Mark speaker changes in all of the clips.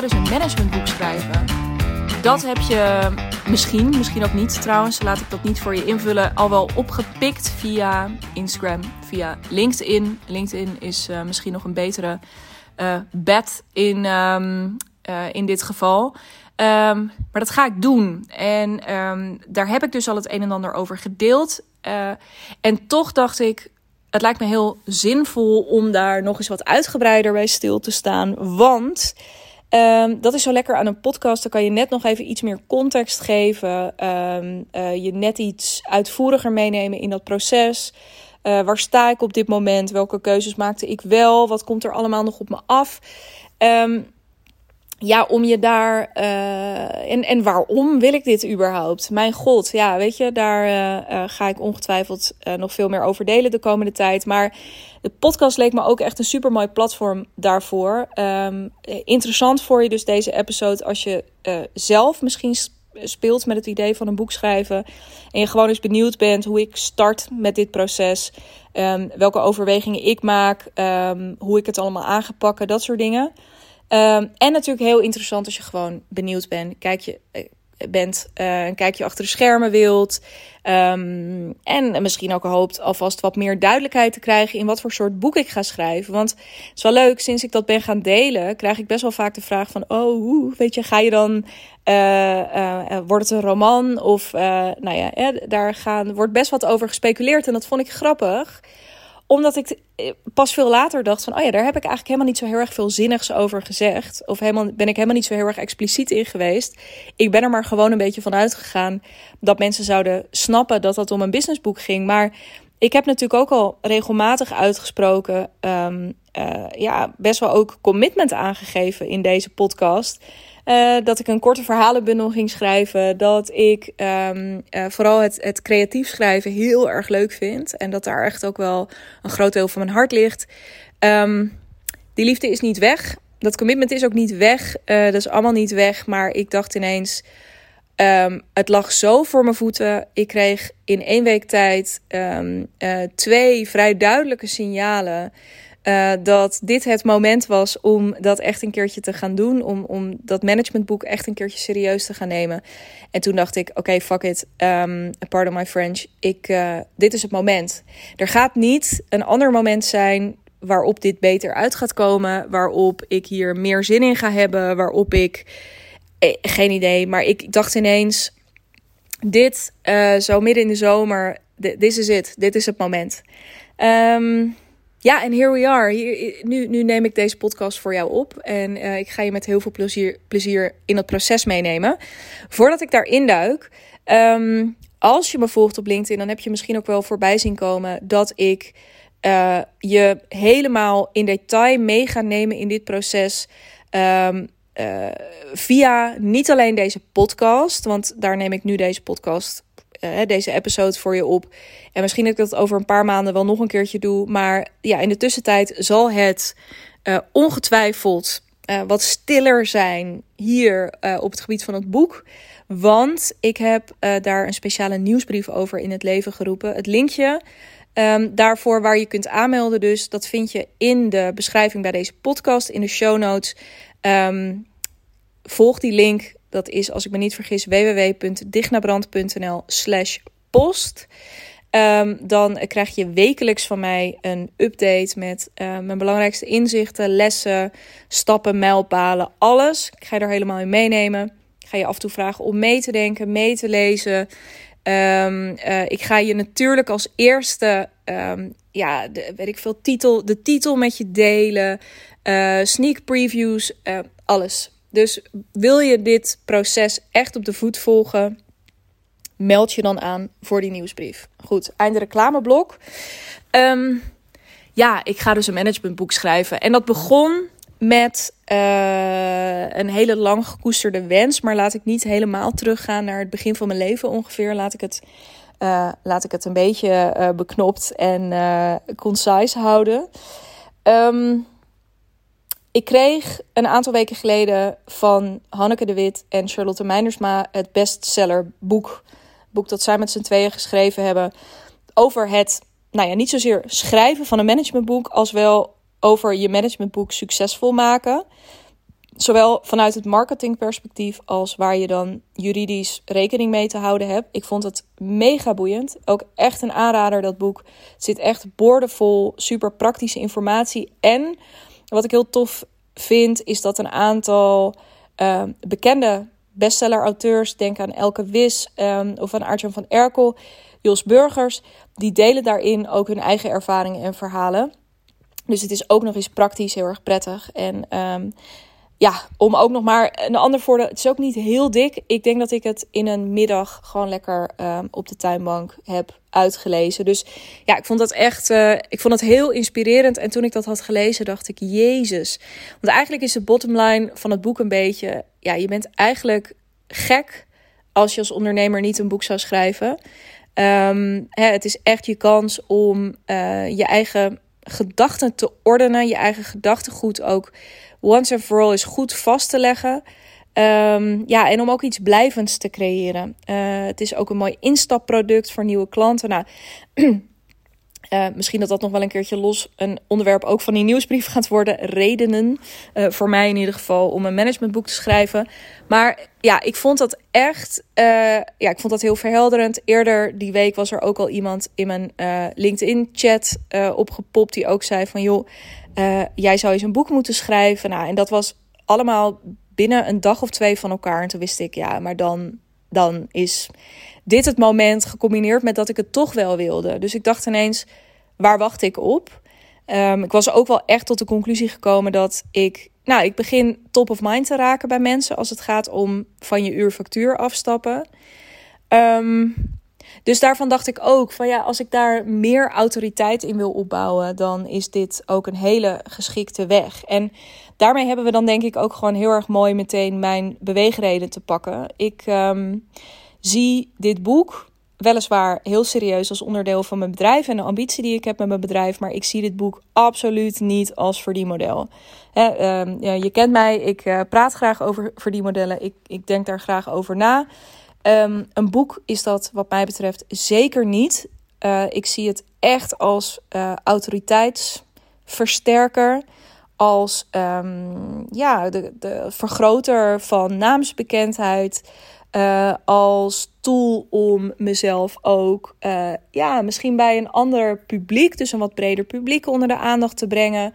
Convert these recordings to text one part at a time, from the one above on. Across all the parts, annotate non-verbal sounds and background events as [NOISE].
Speaker 1: dus een managementboek schrijven. Dat heb je misschien, misschien ook niet trouwens, laat ik dat niet voor je invullen, al wel opgepikt via Instagram, via LinkedIn. LinkedIn is uh, misschien nog een betere uh, bed in, um, uh, in dit geval. Um, maar dat ga ik doen. En um, daar heb ik dus al het een en ander over gedeeld. en toch dacht ik, het lijkt me heel zinvol om daar nog eens wat uitgebreider bij stil te staan. Want um, dat is zo lekker aan een podcast. Dan kan je net nog even iets meer context geven. Um, uh, je net iets uitvoeriger meenemen in dat proces. Uh, waar sta ik op dit moment? Welke keuzes maakte ik wel? Wat komt er allemaal nog op me af? Um, ja, om je daar. Uh, en, en waarom wil ik dit überhaupt? Mijn god, ja, weet je, daar uh, uh, ga ik ongetwijfeld nog veel meer over delen de komende tijd. Maar de podcast leek me ook echt een super mooi platform daarvoor. Um, interessant voor je dus deze episode als je zelf misschien speelt met het idee van een boek schrijven. En je gewoon eens benieuwd bent hoe ik start met dit proces. Um, welke overwegingen ik maak. Um, hoe ik het allemaal aangepakken, dat soort dingen. Um, en natuurlijk heel interessant als je gewoon benieuwd bent. Kijk je, uh, bent uh, een kijkje achter de schermen wilt. Um, en misschien ook hoopt alvast wat meer duidelijkheid te krijgen in wat voor soort boek ik ga schrijven. Want het is wel leuk, sinds ik dat ben gaan delen, krijg ik best wel vaak de vraag van: Oh, weet je, ga je dan. Uh, wordt het een roman? Of nou ja, daar gaan, wordt best wat over gespeculeerd. En dat vond ik grappig omdat ik eh, pas veel later dacht van, oh ja, daar heb ik eigenlijk helemaal niet zo heel erg veel zinnigs over gezegd. Of helemaal, ben ik helemaal niet zo heel erg expliciet in geweest. Ik ben er maar gewoon een beetje van uitgegaan dat mensen zouden snappen dat dat om een businessboek ging. Maar ik heb natuurlijk ook al regelmatig uitgesproken, um, uh, ja, best wel ook commitment aangegeven in deze podcast. Uh, dat ik een korte verhalenbundel ging schrijven. Dat ik um, uh, vooral het, het creatief schrijven heel erg leuk vind. En dat daar echt ook wel een groot deel van mijn hart ligt. Um, die liefde is niet weg. Dat commitment is ook niet weg. Uh, dat is allemaal niet weg. Maar ik dacht ineens. Um, het lag zo voor mijn voeten. Ik kreeg in één week tijd twee vrij duidelijke signalen. Uh, dat dit het moment was om dat echt een keertje te gaan doen. Om, om dat managementboek echt een keertje serieus te gaan nemen. En toen dacht ik, oké, fuck it. Um, pardon my French. Ik, uh, dit is het moment. Er gaat niet een ander moment zijn waarop dit beter uit gaat komen. Waarop ik hier meer zin in ga hebben. Waarop ik... Eh, geen idee, maar ik dacht ineens... Dit, zo midden in de zomer, this is it. Dit is het moment. Um, ja, en here we are. Nu, neem ik deze podcast voor jou op. En uh, ik ga je met heel veel plezier, plezier in het proces meenemen. Voordat ik daarin duik. Um, als je me volgt op LinkedIn, dan heb je misschien ook wel voorbij zien komen dat ik uh, je helemaal in detail mee ga nemen in dit proces. Um, uh, via niet alleen deze podcast, want daar neem ik nu deze podcast uh, deze episode voor je op. En misschien dat ik dat over een paar maanden wel nog een keertje doe. Maar ja, in de tussentijd zal het uh, ongetwijfeld uh, wat stiller zijn hier op het gebied van het boek. Want ik heb daar een speciale nieuwsbrief over in het leven geroepen. Het linkje um, daarvoor waar je kunt aanmelden, dus dat vind je in de beschrijving bij deze podcast, in de show notes. Um, volg die link dat is, als ik me niet vergis, www.dignabrand.nl slash post. Um, dan krijg je wekelijks van mij een update met uh, mijn belangrijkste inzichten, lessen, stappen, mijlpalen, alles. Ik ga je er helemaal in meenemen. Ik ga je af en toe vragen om mee te denken, mee te lezen. Um, uh, ik ga je natuurlijk als eerste, um, ja, de, weet ik veel, titel, de titel met je delen. Uh, sneak previews, alles. Dus wil je dit proces echt op de voet volgen, meld je dan aan voor die nieuwsbrief. Goed, einde reclameblok. Um, ja, ik ga dus een managementboek schrijven. En dat begon met uh, een hele lang gekoesterde wens. Maar laat ik niet helemaal teruggaan naar het begin van mijn leven ongeveer. Laat ik het, uh, laat ik het een beetje uh, beknopt en concise houden. Um, ik kreeg een aantal weken geleden van Hanneke de Wit en Charlotte Meinersma het bestseller boek. Boek dat zij met z'n tweeën geschreven hebben. Over het, nou ja, niet zozeer schrijven van een managementboek, als wel over je managementboek succesvol maken. zowel vanuit het marketingperspectief als waar je dan juridisch rekening mee te houden hebt. Ik vond het mega boeiend. Ook echt een aanrader, dat boek. Het zit echt boordevol, super praktische informatie. En wat ik heel tof vind, is dat een aantal uh, bekende bestseller-auteurs, denk aan Elke Wis um, of aan Arjan van Erkel, Jos Burgers, die delen daarin ook hun eigen ervaringen en verhalen. Dus het is ook nog eens praktisch heel erg prettig. En um, ja, om ook nog maar een ander voordeel. Het is ook niet heel dik. Ik denk dat ik het in een middag gewoon lekker um, op de tuinbank heb uitgelezen. Dus ja, ik vond dat echt. Uh, ik vond het heel inspirerend. En toen ik dat had gelezen, dacht ik: Jezus. Want eigenlijk is de bottomline van het boek een beetje. Ja, je bent eigenlijk gek als je als ondernemer niet een boek zou schrijven. Um, hè, het is echt je kans om uh, je eigen gedachten te ordenen, je eigen gedachtegoed ook once and for all is goed vast te leggen. Um, ja, en om ook iets blijvends te creëren. Uh, het is ook een mooi instapproduct voor nieuwe klanten. Nou, [CLEARS THROAT] Uh, misschien dat dat nog wel een keertje los een onderwerp ook van die nieuwsbrief gaat worden. Redenen, uh, voor mij in ieder geval, om een managementboek te schrijven. Maar ja, ik vond dat echt, uh, ja, ik vond dat heel verhelderend. Eerder die week was er ook al iemand in mijn LinkedIn-chat opgepopt die ook zei van, joh, jij zou eens een boek moeten schrijven. Nou, en dat was allemaal binnen een dag of twee van elkaar. En toen wist ik, ja, maar dan, dan is dit het moment gecombineerd met dat ik het toch wel wilde. Dus ik dacht ineens, waar wacht ik op? Um, ik was ook wel echt tot de conclusie gekomen dat ik, nou, ik begin top of mind te raken bij mensen als het gaat om van je uur factuur afstappen. Um, dus daarvan dacht ik ook van ja, als ik daar meer autoriteit in wil opbouwen, dan is dit ook een hele geschikte weg. En daarmee hebben we dan denk ik ook gewoon heel erg mooi meteen mijn beweegreden te pakken. Ik um, zie dit boek weliswaar heel serieus als onderdeel van mijn bedrijf en de ambitie die ik heb met mijn bedrijf, maar ik zie dit boek absoluut niet als verdienmodel. He, um, ja, je kent mij, ik uh, praat graag over verdienmodellen, ik, ik denk daar graag over na. Um, een boek is dat wat mij betreft zeker niet. Uh, ik zie het echt als uh, autoriteitsversterker, als um, ja, de, de vergroter van naamsbekendheid. Uh, als tool om mezelf ook, ja, misschien bij een ander publiek, dus een wat breder publiek, onder de aandacht te brengen.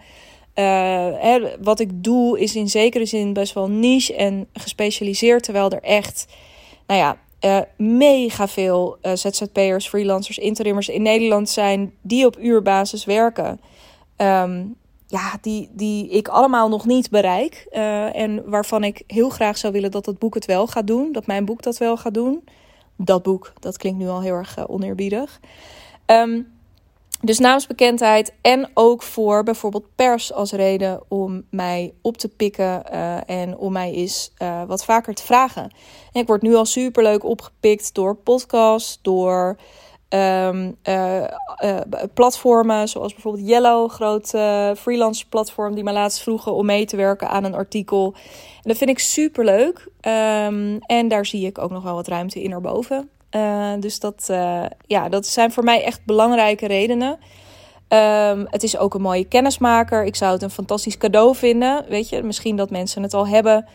Speaker 1: Hè, wat ik doe is in zekere zin best wel niche en gespecialiseerd, terwijl er echt, nou ja, mega veel ZZP'ers, freelancers, interimmers in Nederland zijn die op uurbasis werken. Um, ja, die, die ik allemaal nog niet bereik. Uh, en waarvan ik heel graag zou willen dat het boek het wel gaat doen. Dat mijn boek dat wel gaat doen. Dat boek, dat klinkt nu al heel erg oneerbiedig. Um, dus naamsbekendheid en ook voor bijvoorbeeld pers als reden om mij op te pikken uh, en om mij eens wat vaker te vragen. En ik word nu al superleuk opgepikt door podcasts, door uh, uh, platformen zoals bijvoorbeeld Yellow, groot uh, freelance platform die me laatst vroegen om mee te werken aan een artikel. En dat vind ik super leuk. Um, en daar zie ik ook nog wel wat ruimte in erboven. dus dat, ja, dat zijn voor mij echt belangrijke redenen. Um, het is ook een mooie kennismaker. Ik zou het een fantastisch cadeau vinden. Weet je, misschien dat mensen het al hebben.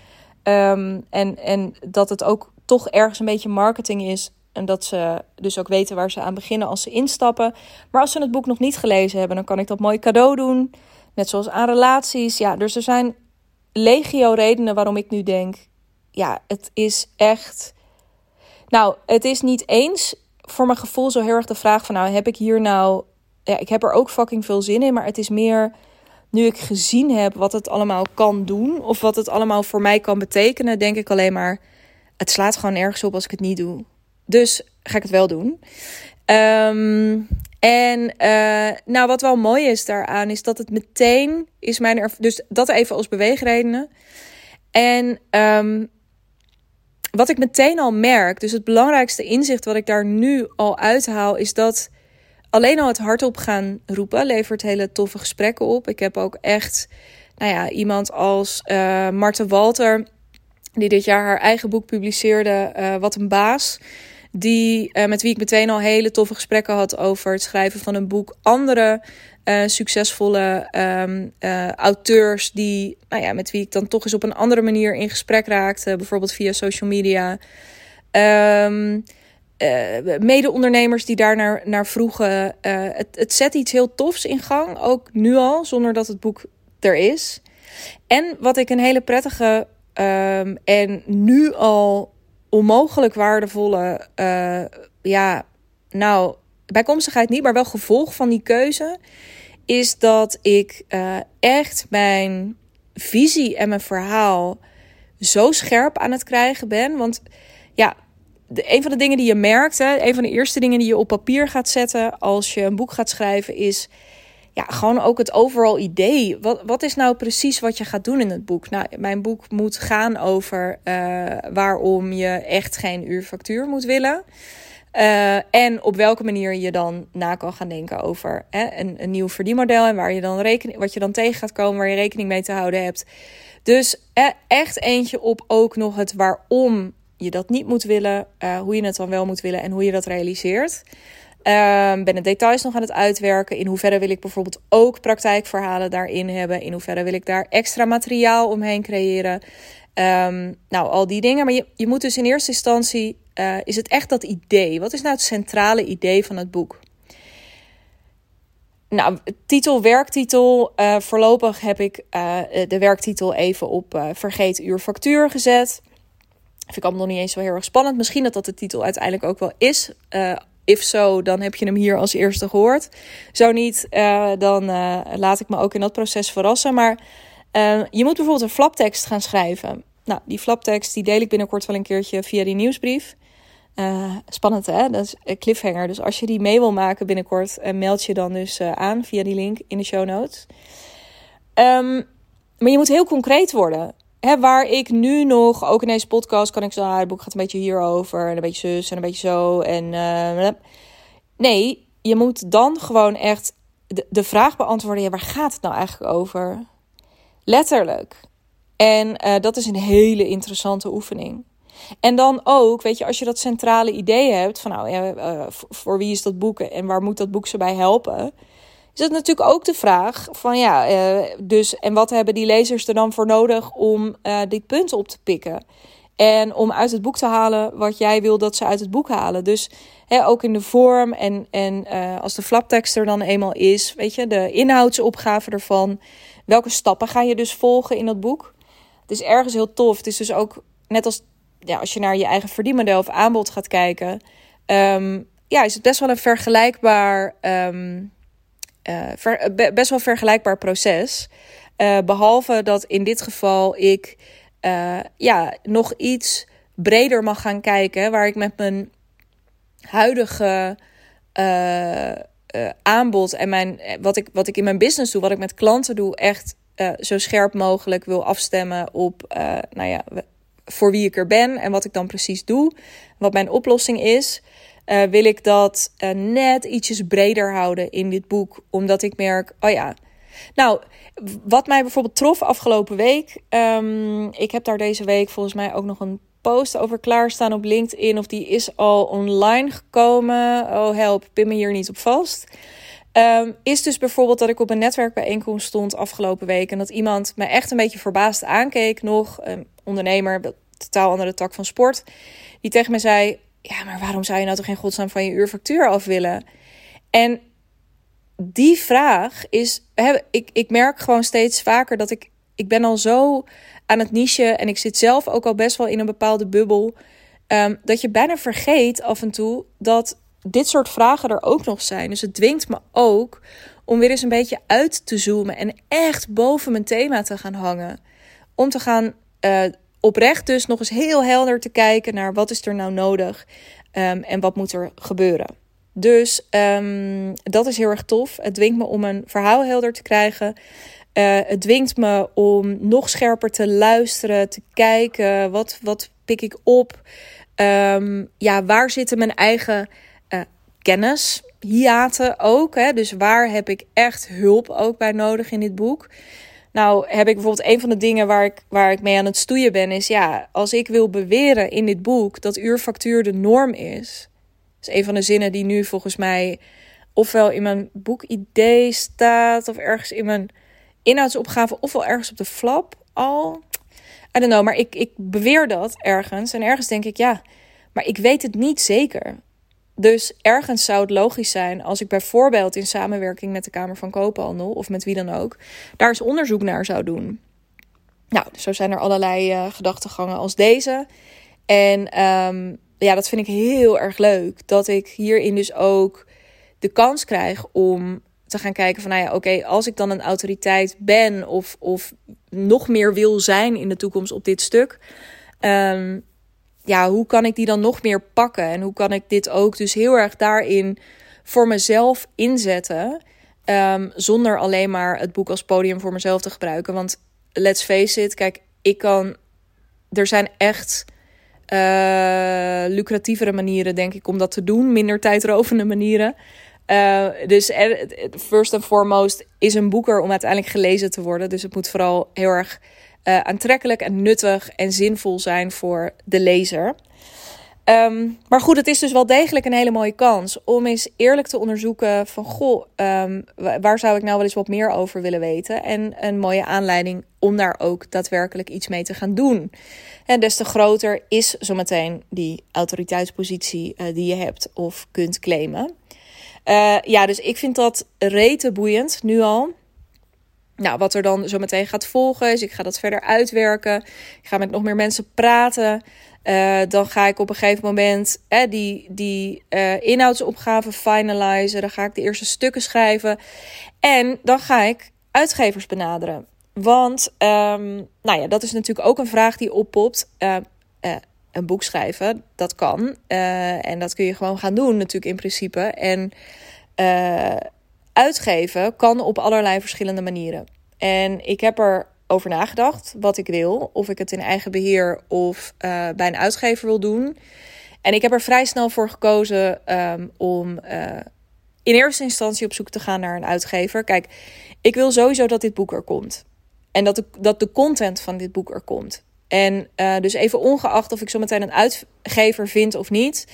Speaker 1: en, en dat het ook toch ergens een beetje marketing is en dat ze dus ook weten waar ze aan beginnen als ze instappen. Maar als ze het boek nog niet gelezen hebben, dan kan ik dat mooi cadeau doen. Net zoals aan relaties. Ja, dus er zijn legio redenen waarom ik nu denk: ja, het is echt. Nou, het is niet eens voor mijn gevoel zo heel erg de vraag van: nou, heb ik hier nou. Ja, ik heb er ook fucking veel zin in, maar het is meer nu ik gezien heb wat het allemaal kan doen of wat het allemaal voor mij kan betekenen, denk ik alleen maar: het slaat gewoon ergens op als ik het niet doe. Dus ga ik het wel doen. Um, en uh, nou, wat wel mooi is daaraan, is dat het meteen is mijn. Dus dat even als beweegredenen. En um, wat ik meteen al merk, dus het belangrijkste inzicht wat ik daar nu al uithaal, is dat alleen al het hardop gaan roepen levert hele toffe gesprekken op. Ik heb ook echt, nou ja, iemand als uh, Marten Walter, die dit jaar haar eigen boek publiceerde, uh, Wat een baas. Die, uh, met wie ik meteen al hele toffe gesprekken had over het schrijven van een boek. Andere uh, succesvolle um, uh, auteurs die, nou ja, met wie ik dan toch eens op een andere manier in gesprek raakte, bijvoorbeeld via social media. Um, mede-ondernemers die daar naar, vroegen. het, het zet iets heel tofs in gang, ook nu al, zonder dat het boek er is. En wat ik een hele prettige um, en nu al onmogelijk waardevolle, uh, ja, nou, bijkomstigheid niet, maar wel gevolg van die keuze, is dat ik uh, echt mijn visie en mijn verhaal zo scherp aan het krijgen ben. Want ja, de, een van de dingen die je merkt, hè, een van de eerste dingen die je op papier gaat zetten als je een boek gaat schrijven, is ja, gewoon ook het overal idee. Wat, wat is nou precies wat je gaat doen in het boek? Nou, mijn boek moet gaan over uh, waarom je echt geen uurfactuur moet willen. Uh, en op welke manier je dan na kan gaan denken over hè, een, een nieuw verdienmodel. En waar je dan rekening, wat je dan tegen gaat komen, waar je rekening mee te houden hebt. Dus eh, echt eentje op ook nog het waarom je dat niet moet willen. Uh, hoe je het dan wel moet willen en hoe je dat realiseert. Um, ben de details nog aan het uitwerken. In hoeverre wil ik bijvoorbeeld ook praktijkverhalen daarin hebben? In hoeverre wil ik daar extra materiaal omheen creëren? Um, nou, al die dingen. Maar je, je moet dus in eerste instantie, uh, is het echt dat idee? Wat is nou het centrale idee van het boek? Nou, titel, werktitel. Uh, voorlopig heb ik uh, de werktitel even op Vergeet uur factuur gezet. Vind ik allemaal nog niet eens zo heel erg spannend. Misschien dat dat de titel uiteindelijk ook wel is. If zo, dan heb je hem hier als eerste gehoord. Zo niet, uh, dan uh, laat ik me ook in dat proces verrassen. Maar uh, je moet bijvoorbeeld een flaptekst gaan schrijven. Nou, die flaptekst die deel ik binnenkort wel een keertje via die nieuwsbrief. spannend hè, dat is een cliffhanger. Dus als je die mee wil maken binnenkort, meld je dan dus aan via die link in de show notes. Um, maar je moet heel concreet worden. Hè, waar ik nu nog, ook in deze podcast, kan ik zeggen: ah, het boek gaat een beetje hierover. En een beetje zus en een beetje zo. En uh, nee, je moet dan gewoon echt de, de vraag beantwoorden: ja, waar gaat het nou eigenlijk over? Letterlijk. En uh, dat is een hele interessante oefening. En dan ook, weet je, als je dat centrale idee hebt van, nou voor wie is dat boek en waar moet dat boek ze bij helpen? Is het natuurlijk ook de vraag van ja, uh, dus en wat hebben die lezers er dan voor nodig om uh, dit punt op te pikken? En om uit het boek te halen wat jij wil dat ze uit het boek halen. Dus hè, ook in de vorm en, en uh, als de flaptekst er dan eenmaal is, weet je, de inhoudsopgave ervan. Welke stappen ga je dus volgen in dat boek? Het is ergens heel tof. Het is dus ook net als ja, als je naar je eigen verdienmodel of aanbod gaat kijken. Um, ja, is het best wel een vergelijkbaar. Um, uh, best wel vergelijkbaar proces. Uh, behalve dat in dit geval ik ja, nog iets breder mag gaan kijken. Waar ik met mijn huidige aanbod en mijn, wat, ik, wat ik in mijn business doe, wat ik met klanten doe, echt zo scherp mogelijk wil afstemmen op nou ja, voor wie ik er ben en wat ik dan precies doe. Wat mijn oplossing is uh, wil ik dat uh, net ietsjes breder houden in dit boek. Omdat ik merk, oh ja. Nou, wat mij bijvoorbeeld trof afgelopen week. Um, ik heb daar deze week volgens mij ook nog een post over klaarstaan op LinkedIn. Of die is al online gekomen. Oh help, pin me hier niet op vast. Um, is dus bijvoorbeeld dat ik op een netwerkbijeenkomst stond afgelopen week. En dat iemand me echt een beetje verbaasd aankeek. Nog een ondernemer, totaal andere tak van sport. Die tegen me zei: ja, maar waarom zou je nou toch geen godsnaam van je uurfactuur af willen? En die vraag is, ik, ik merk gewoon steeds vaker dat ik, ik ben al zo aan het niche en ik zit zelf ook al best wel in een bepaalde bubbel, um, dat je bijna vergeet af en toe dat dit soort vragen er ook nog zijn. Dus het dwingt me ook om weer eens een beetje uit te zoomen en echt boven mijn thema te gaan hangen. Om te gaan uh, oprecht dus nog eens heel helder te kijken naar wat is er nou nodig um, en wat moet er gebeuren. Dus um, dat is heel erg tof. Het dwingt me om een verhaal helder te krijgen. Uh, het dwingt me om nog scherper te luisteren, te kijken. Wat, wat pik ik op? Um, ja, waar zitten mijn eigen uh, kennis? Hiaten ook. Hè? Dus waar heb ik echt hulp ook bij nodig in dit boek? Nou heb ik bijvoorbeeld een van de dingen waar ik, waar ik mee aan het stoeien ben, is ja, als ik wil beweren in dit boek dat uurfactuur de norm is. Dat is een van de zinnen die nu volgens mij ofwel in mijn boekidee staat, of ergens in mijn inhoudsopgave, ofwel ergens op de flap al. I don't know, maar ik, ik beweer dat ergens. En ergens denk ik, ja, maar ik weet het niet zeker. Dus ergens zou het logisch zijn als ik bijvoorbeeld in samenwerking met de Kamer van Koophandel of met wie dan ook, daar eens onderzoek naar zou doen. Nou, zo zijn er allerlei uh, gedachtegangen als deze. En um, ja, dat vind ik heel erg leuk. Dat ik hierin dus ook de kans krijg om te gaan kijken van, nou ja, oké, als ik dan een autoriteit ben of, of nog meer wil zijn in de toekomst op dit stuk, um, ja, hoe kan ik die dan nog meer pakken? En hoe kan ik dit ook dus heel erg daarin voor mezelf inzetten, um, zonder alleen maar het boek als podium voor mezelf te gebruiken? Want let's face it, kijk, ik kan, er zijn echt uh, lucratievere manieren, denk ik, om dat te doen, minder tijdrovende manieren. Uh, dus first and foremost is een boek er om uiteindelijk gelezen te worden. Dus het moet vooral heel erg uh, aantrekkelijk en nuttig en zinvol zijn voor de lezer. Um, maar goed, het is dus wel degelijk een hele mooie kans om eens eerlijk te onderzoeken van goh, um, waar zou ik nou wel eens wat meer over willen weten? En een mooie aanleiding om daar ook daadwerkelijk iets mee te gaan doen. En des te groter is zometeen die autoriteitspositie uh, die je hebt of kunt claimen. Uh, ja, dus ik vind dat rete boeiend nu al. Nou, wat er dan zo meteen gaat volgen is, ik ga dat verder uitwerken. Ik ga met nog meer mensen praten. Uh, dan ga ik op een gegeven moment eh, die, die uh, inhoudsopgave finalizen. Dan ga ik de eerste stukken schrijven. En dan ga ik uitgevers benaderen. Want, um, nou ja, dat is natuurlijk ook een vraag die oppopt. een boek schrijven, dat kan. en dat kun je gewoon gaan doen, natuurlijk in principe. En uitgeven kan op allerlei verschillende manieren. En ik heb er over nagedacht wat ik wil. Of ik het in eigen beheer of uh, bij een uitgever wil doen. En ik heb er vrij snel voor gekozen um, om uh, in eerste instantie op zoek te gaan naar een uitgever. Kijk, ik wil sowieso dat dit boek er komt. En dat de, dat de content van dit boek er komt. En uh, dus even ongeacht of ik zo meteen een uitgever vind of niet,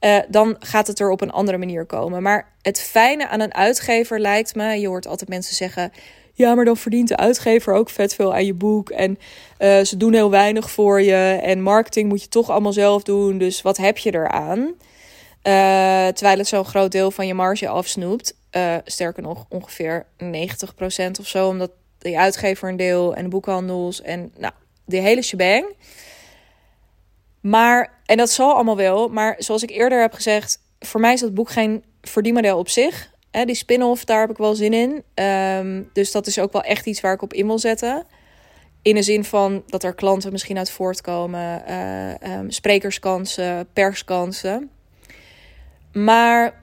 Speaker 1: uh, dan gaat het er op een andere manier komen. Maar het fijne aan een uitgever lijkt me, je hoort altijd mensen zeggen: ja, maar dan verdient de uitgever ook vet veel aan je boek. En uh, ze doen heel weinig voor je. En marketing moet je toch allemaal zelf doen. Dus wat heb je eraan? Uh, terwijl het zo'n groot deel van je marge afsnoept. Sterker nog, ongeveer 90% of zo. Omdat de uitgever een deel en de boekhandels en nou, de hele shebang. Maar, en dat zal allemaal wel. Maar zoals ik eerder heb gezegd, voor mij is dat boek geen verdienmodel op zich. Hè, die spin-off, daar heb ik wel zin in. Um, dus dat is ook wel echt iets waar ik op in wil zetten. In de zin van dat er klanten misschien uit voortkomen, uh, um, sprekerskansen, perskansen. Maar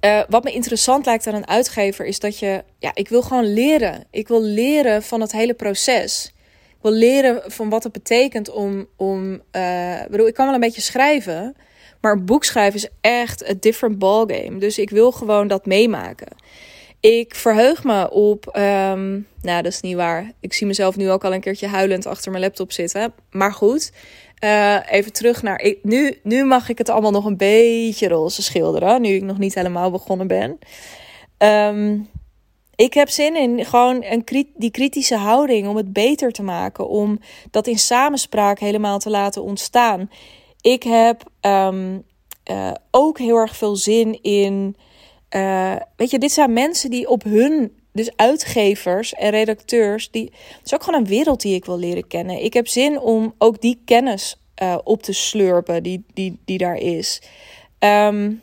Speaker 1: uh, wat me interessant lijkt aan een uitgever is dat je, ja, ik wil gewoon leren. Ik wil leren van het hele proces. Wil leren van wat het betekent om, om uh, bedoel, ik kan wel een beetje schrijven. Maar een boek schrijven is echt een different ballgame. Dus ik wil gewoon dat meemaken. Ik verheug me op. Um, nou, dat is niet waar. Ik zie mezelf nu ook al een keertje huilend achter mijn laptop zitten. Maar goed. Uh, even terug naar. Ik, nu, nu mag ik het allemaal nog een beetje roze schilderen. Nu ik nog niet helemaal begonnen ben. Um, ik heb zin in gewoon een, die kritische houding om het beter te maken. Om dat in samenspraak helemaal te laten ontstaan. Ik heb um, uh, ook heel erg veel zin in. Uh, weet je, dit zijn mensen die op hun, dus uitgevers en redacteurs, die, het is ook gewoon een wereld die ik wil leren kennen. Ik heb zin om ook die kennis uh, op te slurpen die, die, die daar is. Um,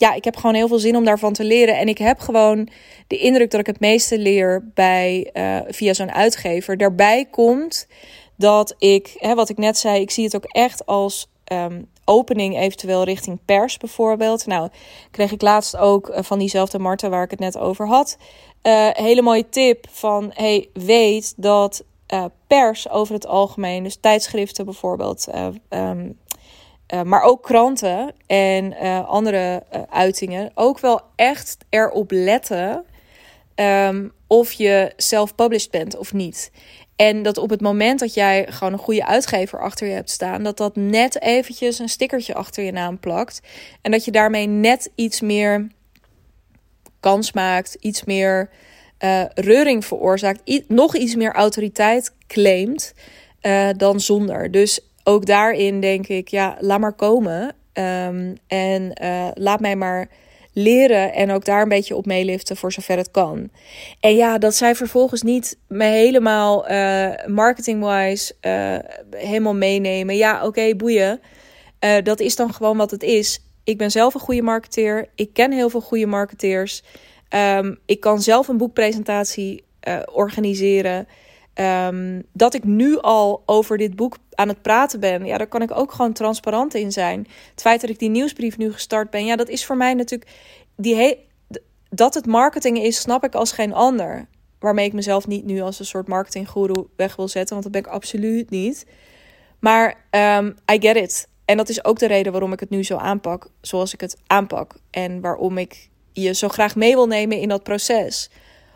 Speaker 1: ja, ik heb gewoon heel veel zin om daarvan te leren. En ik heb gewoon de indruk dat ik het meeste leer bij, uh, via zo'n uitgever. Daarbij komt dat ik, hè, wat ik net zei, ik zie het ook echt als um, opening eventueel richting pers bijvoorbeeld. Nou, kreeg ik laatst ook uh, van diezelfde Marta waar ik het net over had. Uh, hele mooie tip van, hey, weet dat pers over het algemeen, dus tijdschriften bijvoorbeeld, um, maar ook kranten en andere uitingen, ook wel echt erop letten ehm, of je self-published bent of niet. En dat op het moment dat jij gewoon een goede uitgever achter je hebt staan, dat dat net eventjes een stickertje achter je naam plakt. En dat je daarmee net iets meer kans maakt, iets meer reuring veroorzaakt, nog iets meer autoriteit claimt dan zonder. Dus ook daarin denk ik, ja, laat maar komen. Um, en uh, laat mij maar leren en ook daar een beetje op meeliften voor zover het kan. En ja, dat zij vervolgens niet me helemaal uh, marketing-wise uh, helemaal meenemen. Ja, oké, boeien. Dat is dan gewoon wat het is. Ik ben zelf een goede marketeer. Ik ken heel veel goede marketeers. Um, ik kan zelf een boekpresentatie organiseren. Um, dat ik nu al over dit boek aan het praten ben, ja, daar kan ik ook gewoon transparant in zijn. Het feit dat ik die nieuwsbrief nu gestart ben, ja, dat is voor mij natuurlijk die he dat het marketing is, snap ik als geen ander. Waarmee ik mezelf niet nu als een soort marketinggoeroe weg wil zetten, want dat ben ik absoluut niet. Maar um, I get it. En dat is ook de reden waarom ik het nu zo aanpak, zoals ik het aanpak. En waarom ik je zo graag mee wil nemen in dat proces.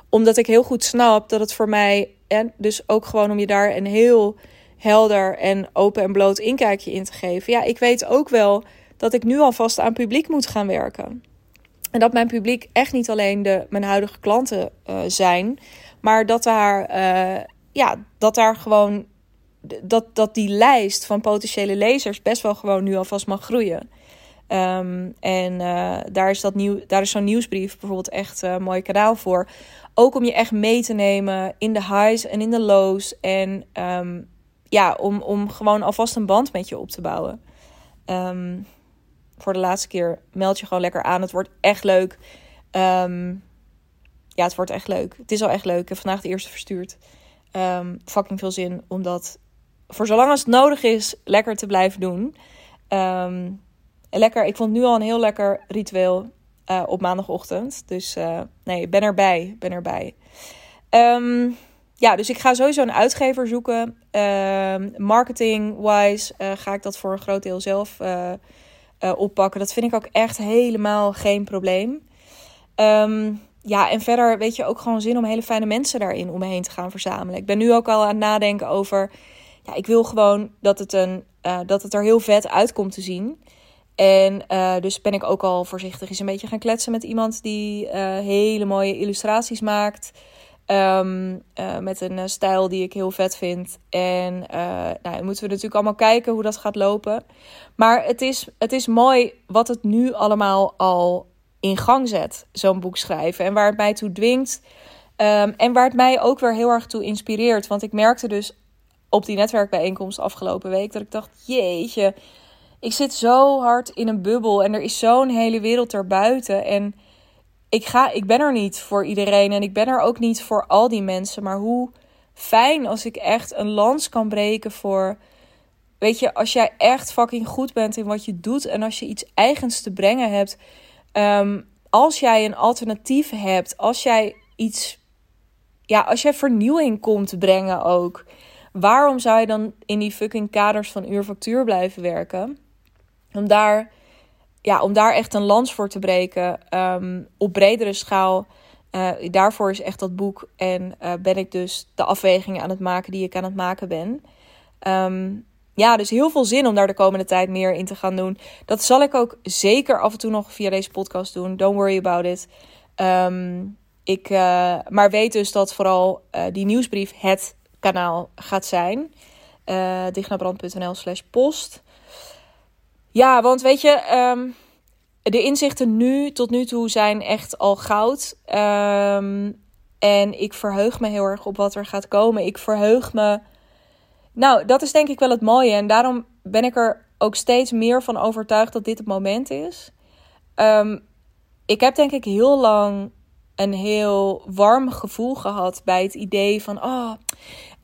Speaker 1: Omdat ik heel goed snap dat het voor mij, en dus ook gewoon om je daar een heel helder en open en bloot inkijkje in te geven. Ja, ik weet ook wel dat ik nu alvast aan publiek moet gaan werken. En dat mijn publiek echt niet alleen de, mijn huidige klanten uh, zijn, maar dat daar, uh, ja, dat daar gewoon dat, dat die lijst van potentiële lezers best wel gewoon nu alvast mag groeien. Um, en uh, daar is, dat nieuw, daar is zo'n nieuwsbrief bijvoorbeeld echt een mooi kanaal voor. Ook om je echt mee te nemen in de highs en in de lows. En um, ja, om, om gewoon alvast een band met je op te bouwen. Um, voor de laatste keer meld je gewoon lekker aan. Het wordt echt leuk. Um, ja, het wordt echt leuk. Het is al echt leuk. Ik heb vandaag de eerste verstuurd. Um, fucking veel zin om dat voor zolang als het nodig is lekker te blijven doen. Lekker, ik vond nu al een heel lekker ritueel uh, op maandagochtend. Dus uh, nee, ben erbij. Ben erbij. Ja, dus ik ga sowieso een uitgever zoeken. Uh, Marketing-wise uh, ga ik dat voor een groot deel zelf uh, oppakken. Dat vind ik ook echt helemaal geen probleem. Um, ja, en verder weet je ook gewoon zin om hele fijne mensen daarin om me heen te gaan verzamelen. Ik ben nu ook al aan het nadenken over. Ja, ik wil gewoon dat het, een, dat het er heel vet uitkomt te zien. En dus ben ik ook al voorzichtig eens een beetje gaan kletsen met iemand die hele mooie illustraties maakt. Um, uh, met een uh, stijl die ik heel vet vind. En uh, nou, moeten we natuurlijk allemaal kijken hoe dat gaat lopen. Maar het is, het is mooi wat het nu allemaal al in gang zet, zo'n boek schrijven. En waar het mij toe dwingt. Um, en waar het mij ook weer heel erg toe inspireert. Want ik merkte dus op die netwerkbijeenkomst afgelopen week dat ik dacht: jeetje, ik zit zo hard in een bubbel. En er is zo'n hele wereld erbuiten. En ik, ga, ik ben er niet voor iedereen en ik ben er ook niet voor al die mensen. Maar hoe fijn als ik echt een lans kan breken voor. Weet je, als jij echt fucking goed bent in wat je doet en als je iets eigens te brengen hebt. Um, als jij een alternatief hebt, als jij iets. Ja, als jij vernieuwing komt brengen ook. Waarom zou je dan in die fucking kaders van uurfactuur blijven werken? Om daar ja, om daar echt een lans voor te breken um, op bredere schaal. Uh, daarvoor is echt dat boek. En uh, ben ik dus de afwegingen aan het maken die ik aan het maken ben. Um, ja, dus heel veel zin om daar de komende tijd meer in te gaan doen. Dat zal ik ook zeker af en toe nog via deze podcast doen. Don't worry about it. Um, ik, uh, maar weet dus dat vooral die nieuwsbrief het kanaal gaat zijn. Uh, dignabrand.nl slash post. Ja, want weet je, um, de inzichten nu tot nu toe zijn echt al goud. Um, en ik verheug me heel erg op wat er gaat komen. Ik verheug me. Nou, dat is denk ik wel het mooie. En daarom ben ik er ook steeds meer van overtuigd dat dit het moment is. Um, ik heb denk ik heel lang een heel warm gevoel gehad bij het idee van, oh,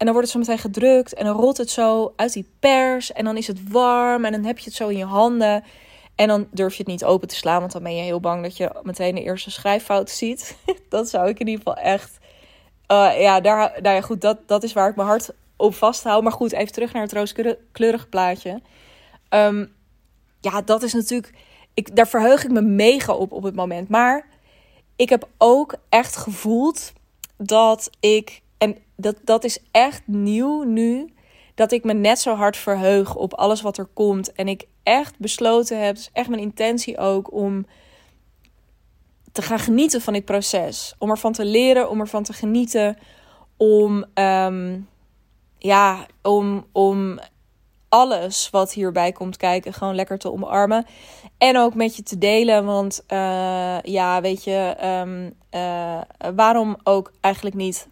Speaker 1: en dan wordt het zo meteen gedrukt en dan rolt het zo uit die pers en dan is het warm en dan heb je het zo in je handen. En dan durf je het niet open te slaan, want dan ben je heel bang dat je meteen de eerste schrijffout ziet. [LAUGHS] dat zou ik in ieder geval echt. Uh, ja, daar, nou ja, goed, dat, dat is waar ik mijn hart op vasthoud. Maar goed, even terug naar het rooskleurige plaatje. Um, ja, dat is natuurlijk. Ik, daar verheug ik me mega op op het moment. Maar ik heb ook echt gevoeld dat ik, en dat, dat is echt nieuw nu, dat ik me net zo hard verheug op alles wat er komt. En ik echt besloten heb, is echt mijn intentie ook om te gaan genieten van dit proces. Om ervan te leren, om ervan te genieten. Om, um, ja, om, om alles wat hierbij komt kijken gewoon lekker te omarmen. En ook met je te delen. Want uh, ja, weet je, um, uh, waarom ook eigenlijk niet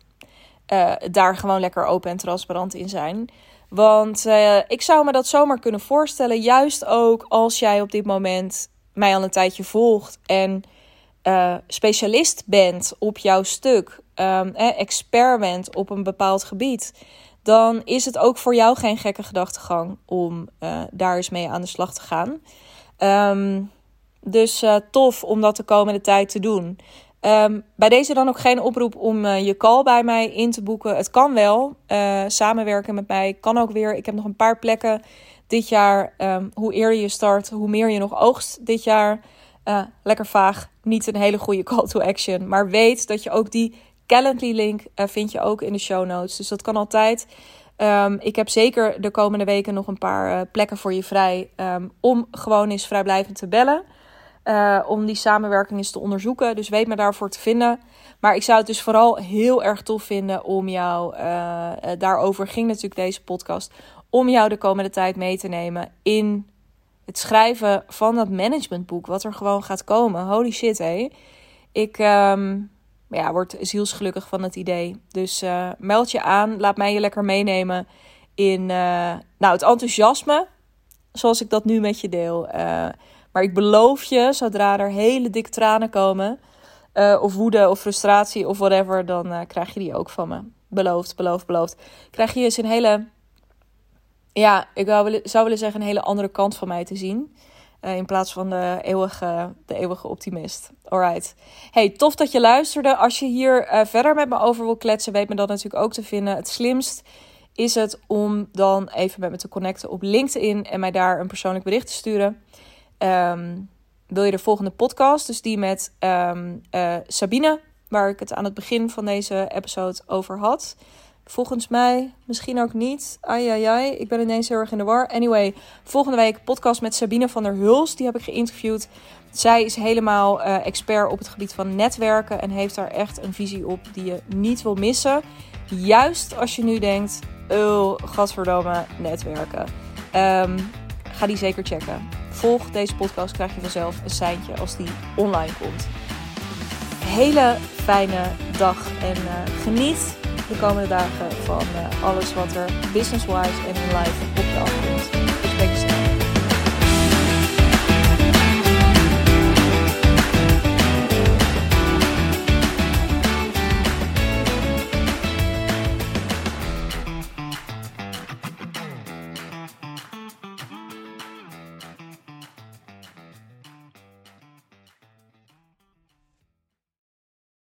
Speaker 1: uh, daar gewoon lekker open en transparant in zijn. Want ik zou me dat zomaar kunnen voorstellen. Juist ook als jij op dit moment mij al een tijdje volgt. En specialist bent op jouw stuk. Um, expert bent op een bepaald gebied dan is het ook voor jou geen gekke gedachtegang om daar eens mee aan de slag te gaan. Um, dus tof om dat de komende tijd te doen. Um, bij deze dan ook geen oproep om uh, je call bij mij in te boeken. Het kan wel. samenwerken met mij kan ook weer. Ik heb nog een paar plekken dit jaar. Um, hoe eerder je start, hoe meer je nog oogst dit jaar. lekker vaag. Niet een hele goede call to action. Maar weet dat je ook die Calendly link vind je ook in de show notes. Dus dat kan altijd. Um, ik heb zeker de komende weken nog een paar plekken voor je vrij. Om gewoon eens vrijblijvend te bellen. Uh, om die samenwerking eens te onderzoeken. Dus weet me daarvoor te vinden. Maar ik zou het dus vooral heel erg tof vinden om jou. daarover ging natuurlijk deze podcast. Om jou de komende tijd mee te nemen in het schrijven van dat managementboek. Wat er gewoon gaat komen. Holy shit, hé. Ik. Um, ja, wordt zielsgelukkig van het idee. Dus meld je aan. Laat mij je lekker meenemen in nou, het enthousiasme. Zoals ik dat nu met je deel. Uh, maar ik beloof je, zodra er hele dikke tranen komen. of woede of frustratie of whatever. Dan krijg je die ook van me. Beloofd, beloofd, beloofd. Krijg je eens een hele... Ja, ik zou willen zeggen een hele andere kant van mij te zien. Uh, in plaats van de eeuwige, de eeuwige optimist. Alright. Hey, tof dat je luisterde. Als je hier uh, verder met me over wil kletsen, weet me dat natuurlijk ook te vinden. Het slimst is het om dan even met me te connecten op LinkedIn en mij daar een persoonlijk bericht te sturen. Um, wil je de volgende podcast, dus die met um, uh, Sabine, waar ik het aan het begin van deze episode over had. Volgens mij misschien ook niet. Ai, ai. Ik ben ineens heel erg in de war. Anyway, volgende week podcast met Sabine van der Huls. Die heb ik geïnterviewd. Zij is helemaal uh, expert op het gebied van netwerken. En heeft daar echt een visie op die je niet wil missen. Juist als je nu denkt, oh, gadverdamme, netwerken. Um, ga die zeker checken. Volg deze podcast, krijg je vanzelf een seintje als die online komt. Hele fijne dag en uh, geniet de komende dagen van uh, alles wat er business-wise en in life op de afkomt.